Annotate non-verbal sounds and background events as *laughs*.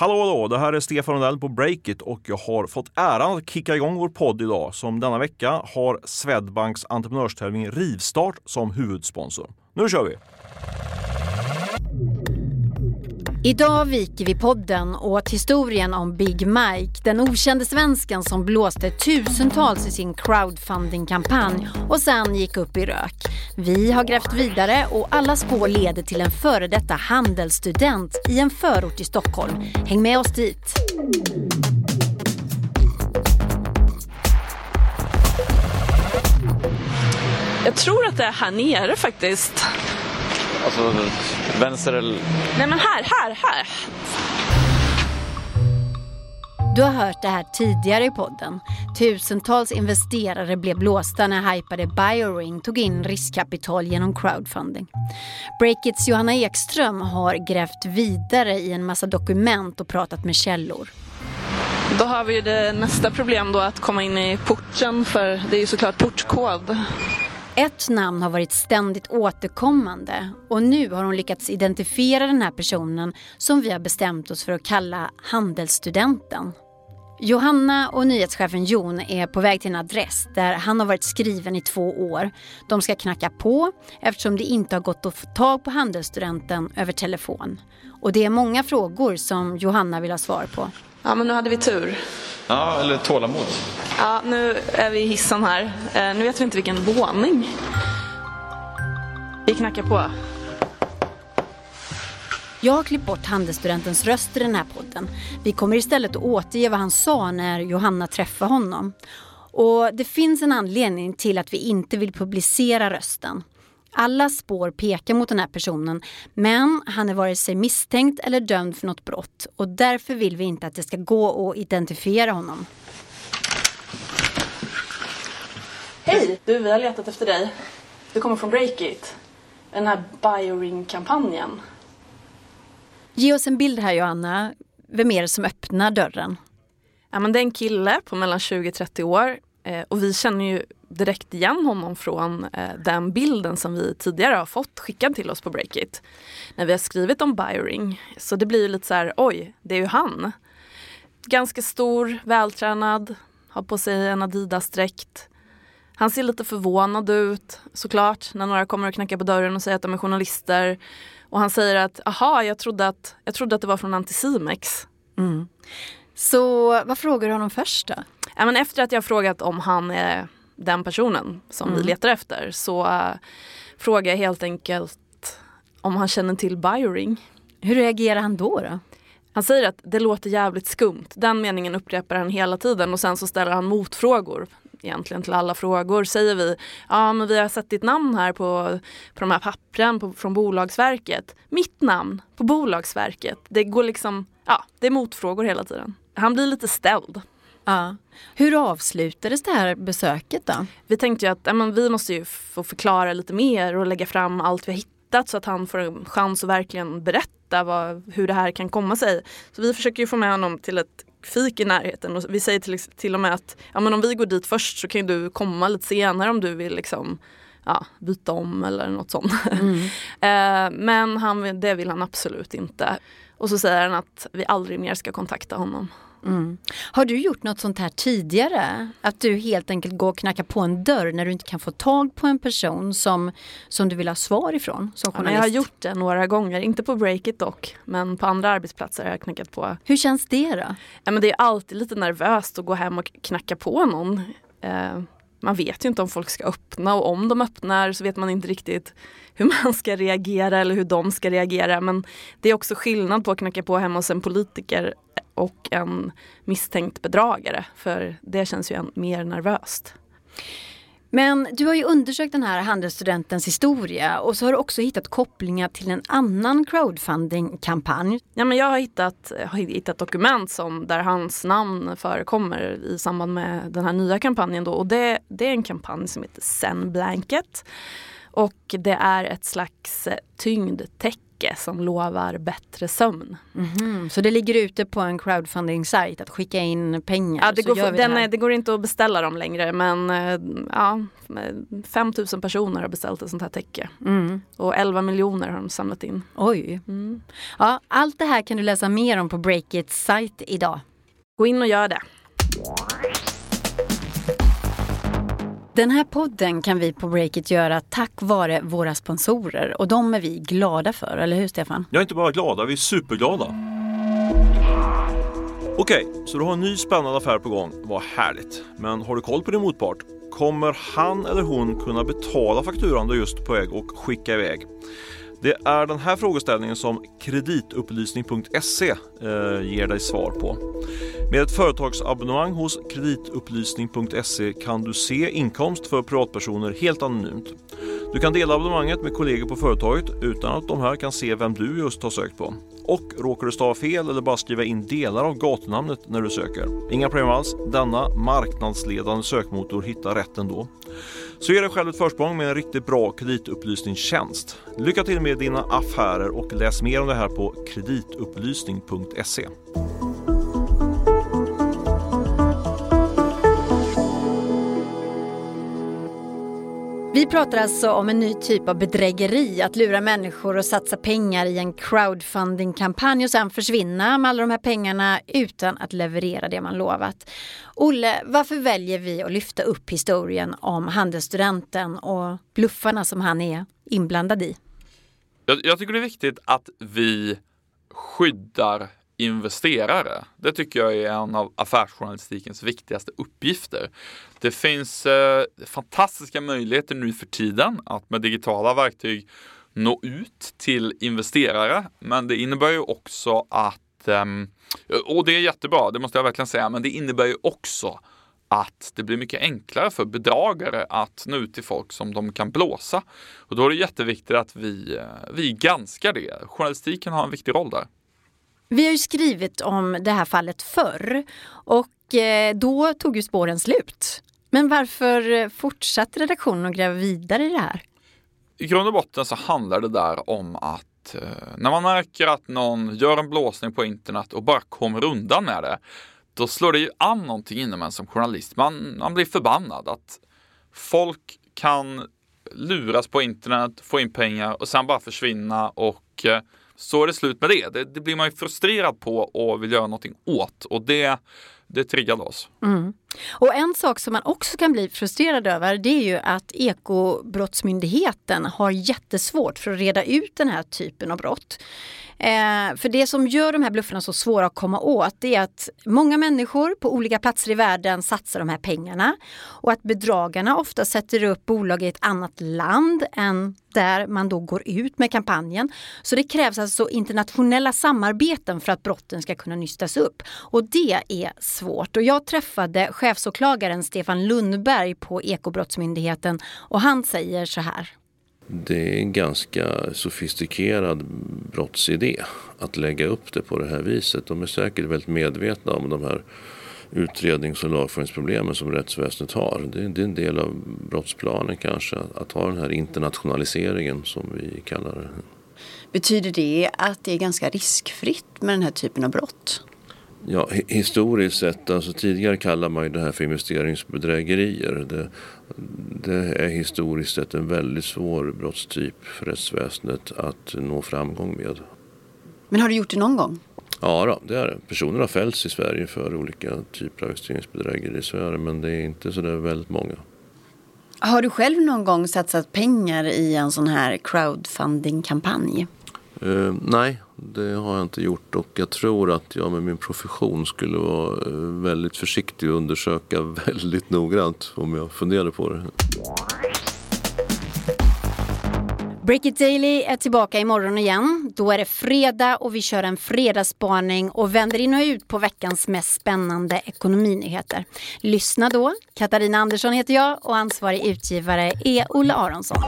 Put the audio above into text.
Hallå hallå, det här är Stefan Rundell på Breakit och jag har fått äran att kicka igång vår podd idag som denna vecka har Swedbanks entreprenörstävling Rivstart som huvudsponsor. Nu kör vi! Idag viker vi podden åt historien om Big Mike, den okände svensken som blåste tusentals i sin crowdfunding-kampanj och sen gick upp i rök. Vi har grävt vidare och alla spår leder till en före detta handelsstudent i en förort i Stockholm. Häng med oss dit! Jag tror att det är här nere faktiskt. Alltså vänster eller... Nej men här, här, här. Du har hört det här tidigare i podden. Tusentals investerare blev blåsta när hypade Bioring tog in riskkapital genom crowdfunding. Breakits Johanna Ekström har grävt vidare i en massa dokument och pratat med källor. Då har vi ju det nästa problem då att komma in i porten för det är ju såklart portkod. Ett namn har varit ständigt återkommande och nu har hon lyckats identifiera den här personen som vi har bestämt oss för att kalla handelsstudenten. Johanna och nyhetschefen Jon är på väg till en adress där han har varit skriven i två år. De ska knacka på eftersom det inte har gått att få tag på handelsstudenten över telefon. Och det är många frågor som Johanna vill ha svar på. Ja men nu hade vi tur. Ja, eller tålamod. Ja, nu är vi i hissen här. Eh, nu vet vi inte vilken våning. Vi knackar på. Jag har klippt bort handelsstudentens röst i den här podden. Vi kommer istället att återge vad han sa när Johanna träffade honom. Och det finns en anledning till att vi inte vill publicera rösten. Alla spår pekar mot den här personen men han är vare sig misstänkt eller dömd för något brott och därför vill vi inte att det ska gå att identifiera honom. Hej! Du, vi har letat efter dig. Du kommer från Breakit. Den här Bioring-kampanjen. Ge oss en bild här Johanna. Vem är det som öppnar dörren? Ja, men det är en kille på mellan 20-30 år eh, och vi känner ju direkt igen honom från eh, den bilden som vi tidigare har fått skickad till oss på Breakit. När vi har skrivit om Bioring. Så det blir lite så här, oj, det är ju han. Ganska stor, vältränad, har på sig en Adidas-dräkt. Han ser lite förvånad ut såklart när några kommer och knackar på dörren och säger att de är journalister. Och han säger att, aha, jag trodde att, jag trodde att det var från Anticimex. Mm. Så vad frågar du honom först då? Ja, men efter att jag frågat om han är den personen som mm. vi letar efter så uh, frågar jag helt enkelt om han känner till Bioring. Hur reagerar han då? då? Han säger att det låter jävligt skumt. Den meningen upprepar han hela tiden och sen så ställer han motfrågor egentligen till alla frågor. Säger vi, ja men vi har sett ditt namn här på, på de här pappren på, från Bolagsverket. Mitt namn på Bolagsverket. Det går liksom, ja det är motfrågor hela tiden. Han blir lite ställd. Ja. Hur avslutades det här besöket då? Vi tänkte ju att ja, men vi måste ju få förklara lite mer och lägga fram allt vi har hittat så att han får en chans att verkligen berätta vad, hur det här kan komma sig. Så vi försöker ju få med honom till ett fik i närheten och vi säger till, till och med att ja, men om vi går dit först så kan du komma lite senare om du vill liksom ja, byta om eller något sånt. Mm. *laughs* eh, men han, det vill han absolut inte. Och så säger han att vi aldrig mer ska kontakta honom. Mm. Har du gjort något sånt här tidigare? Att du helt enkelt går och knackar på en dörr när du inte kan få tag på en person som, som du vill ha svar ifrån som journalist? Ja, jag har gjort det några gånger, inte på Breakit dock, men på andra arbetsplatser har jag knackat på. Hur känns det då? Ja, men det är alltid lite nervöst att gå hem och knacka på någon. Eh, man vet ju inte om folk ska öppna och om de öppnar så vet man inte riktigt hur man ska reagera eller hur de ska reagera. Men det är också skillnad på att knacka på hemma hos en politiker och en misstänkt bedragare. För det känns ju mer nervöst. Men du har ju undersökt den här handelsstudentens historia och så har du också hittat kopplingar till en annan crowdfunding-kampanj. Ja, men jag har hittat, har hittat dokument som, där hans namn förekommer i samband med den här nya kampanjen. Då. Och det, det är en kampanj som heter Zen Blanket. Och det är ett slags tyngdtäcke täcke som lovar bättre sömn. Mm, så det ligger ute på en crowdfunding-sajt att skicka in pengar? Ja, det, går, det, den det går inte att beställa dem längre men eh, ja, 5000 personer har beställt ett sånt här täcke. Mm. Och 11 miljoner har de samlat in. Oj. Mm. Ja, allt det här kan du läsa mer om på Breakits sajt idag. Gå in och gör det. Den här podden kan vi på Breakit göra tack vare våra sponsorer och de är vi glada för, eller hur Stefan? Jag är inte bara glada, vi är superglada. Okej, så du har en ny spännande affär på gång. Vad härligt. Men har du koll på din motpart? Kommer han eller hon kunna betala fakturan du just på väg och skicka iväg? Det är den här frågeställningen som kreditupplysning.se eh, ger dig svar på. Med ett företagsabonnemang hos kreditupplysning.se kan du se inkomst för privatpersoner helt anonymt. Du kan dela abonnemanget med kollegor på företaget utan att de här kan se vem du just har sökt på. Och råkar du stava fel eller bara skriva in delar av gatunamnet när du söker. Inga problem alls. Denna marknadsledande sökmotor hittar rätt ändå. Så ge dig själv ett försprång med en riktigt bra kreditupplysningstjänst. Lycka till med dina affärer och läs mer om det här på kreditupplysning.se. pratar alltså om en ny typ av bedrägeri, att lura människor och satsa pengar i en crowdfunding-kampanj och sen försvinna med alla de här pengarna utan att leverera det man lovat. Olle, varför väljer vi att lyfta upp historien om handelsstudenten och bluffarna som han är inblandad i? Jag, jag tycker det är viktigt att vi skyddar investerare. Det tycker jag är en av affärsjournalistikens viktigaste uppgifter. Det finns eh, fantastiska möjligheter nu för tiden att med digitala verktyg nå ut till investerare. Men det innebär ju också att, eh, och det är jättebra, det måste jag verkligen säga, men det innebär ju också att det blir mycket enklare för bedragare att nå ut till folk som de kan blåsa. Och då är det jätteviktigt att vi, eh, vi granskar det. Journalistiken har en viktig roll där. Vi har ju skrivit om det här fallet förr och eh, då tog ju spåren slut. Men varför fortsatte redaktionen att gräva vidare i det här? I grund och botten så handlar det där om att eh, när man märker att någon gör en blåsning på internet och bara kommer undan med det, då slår det ju an någonting inom en som journalist. Man, man blir förbannad att folk kan luras på internet, få in pengar och sen bara försvinna och eh, så är det slut med det. det. det. blir man ju frustrerad på och vill göra någonting åt och det, det triggade oss. Mm. Och en sak som man också kan bli frustrerad över det är ju att Ekobrottsmyndigheten har jättesvårt för att reda ut den här typen av brott. Eh, för det som gör de här bluffarna så svåra att komma åt det är att många människor på olika platser i världen satsar de här pengarna och att bedragarna ofta sätter upp bolag i ett annat land än där man då går ut med kampanjen. Så det krävs alltså internationella samarbeten för att brotten ska kunna nystas upp. Och det är svårt. Och jag träffade chefsåklagaren Stefan Lundberg på Ekobrottsmyndigheten och han säger så här. Det är en ganska sofistikerad brottsidé att lägga upp det på det här viset. De är säkert väldigt medvetna om de här utrednings och lagföringsproblemen som rättsväsendet har. Det är en del av brottsplanen kanske, att ha den här internationaliseringen som vi kallar det. Betyder det att det är ganska riskfritt med den här typen av brott? Ja, historiskt sett, alltså tidigare kallade man ju det här för investeringsbedrägerier. Det, det är historiskt sett en väldigt svår brottstyp för rättsväsendet att nå framgång med. Men har du gjort det någon gång? Ja, då, det är det. Personer har fällts i Sverige för olika typer av investeringsbedrägerier, så är det, men det är inte så där väldigt många. Har du själv någon gång satsat pengar i en sån här crowdfunding-kampanj? Uh, nej, det har jag inte gjort och jag tror att jag med min profession skulle vara eh, väldigt försiktig och undersöka *laughs* väldigt noggrant om jag funderade på det. Break It Daily är tillbaka imorgon igen. Då är det fredag och vi kör en fredagsspaning och vänder in och ut på veckans mest spännande ekonominyheter. Lyssna då. Katarina Andersson heter jag och ansvarig utgivare är Olle Aronsson.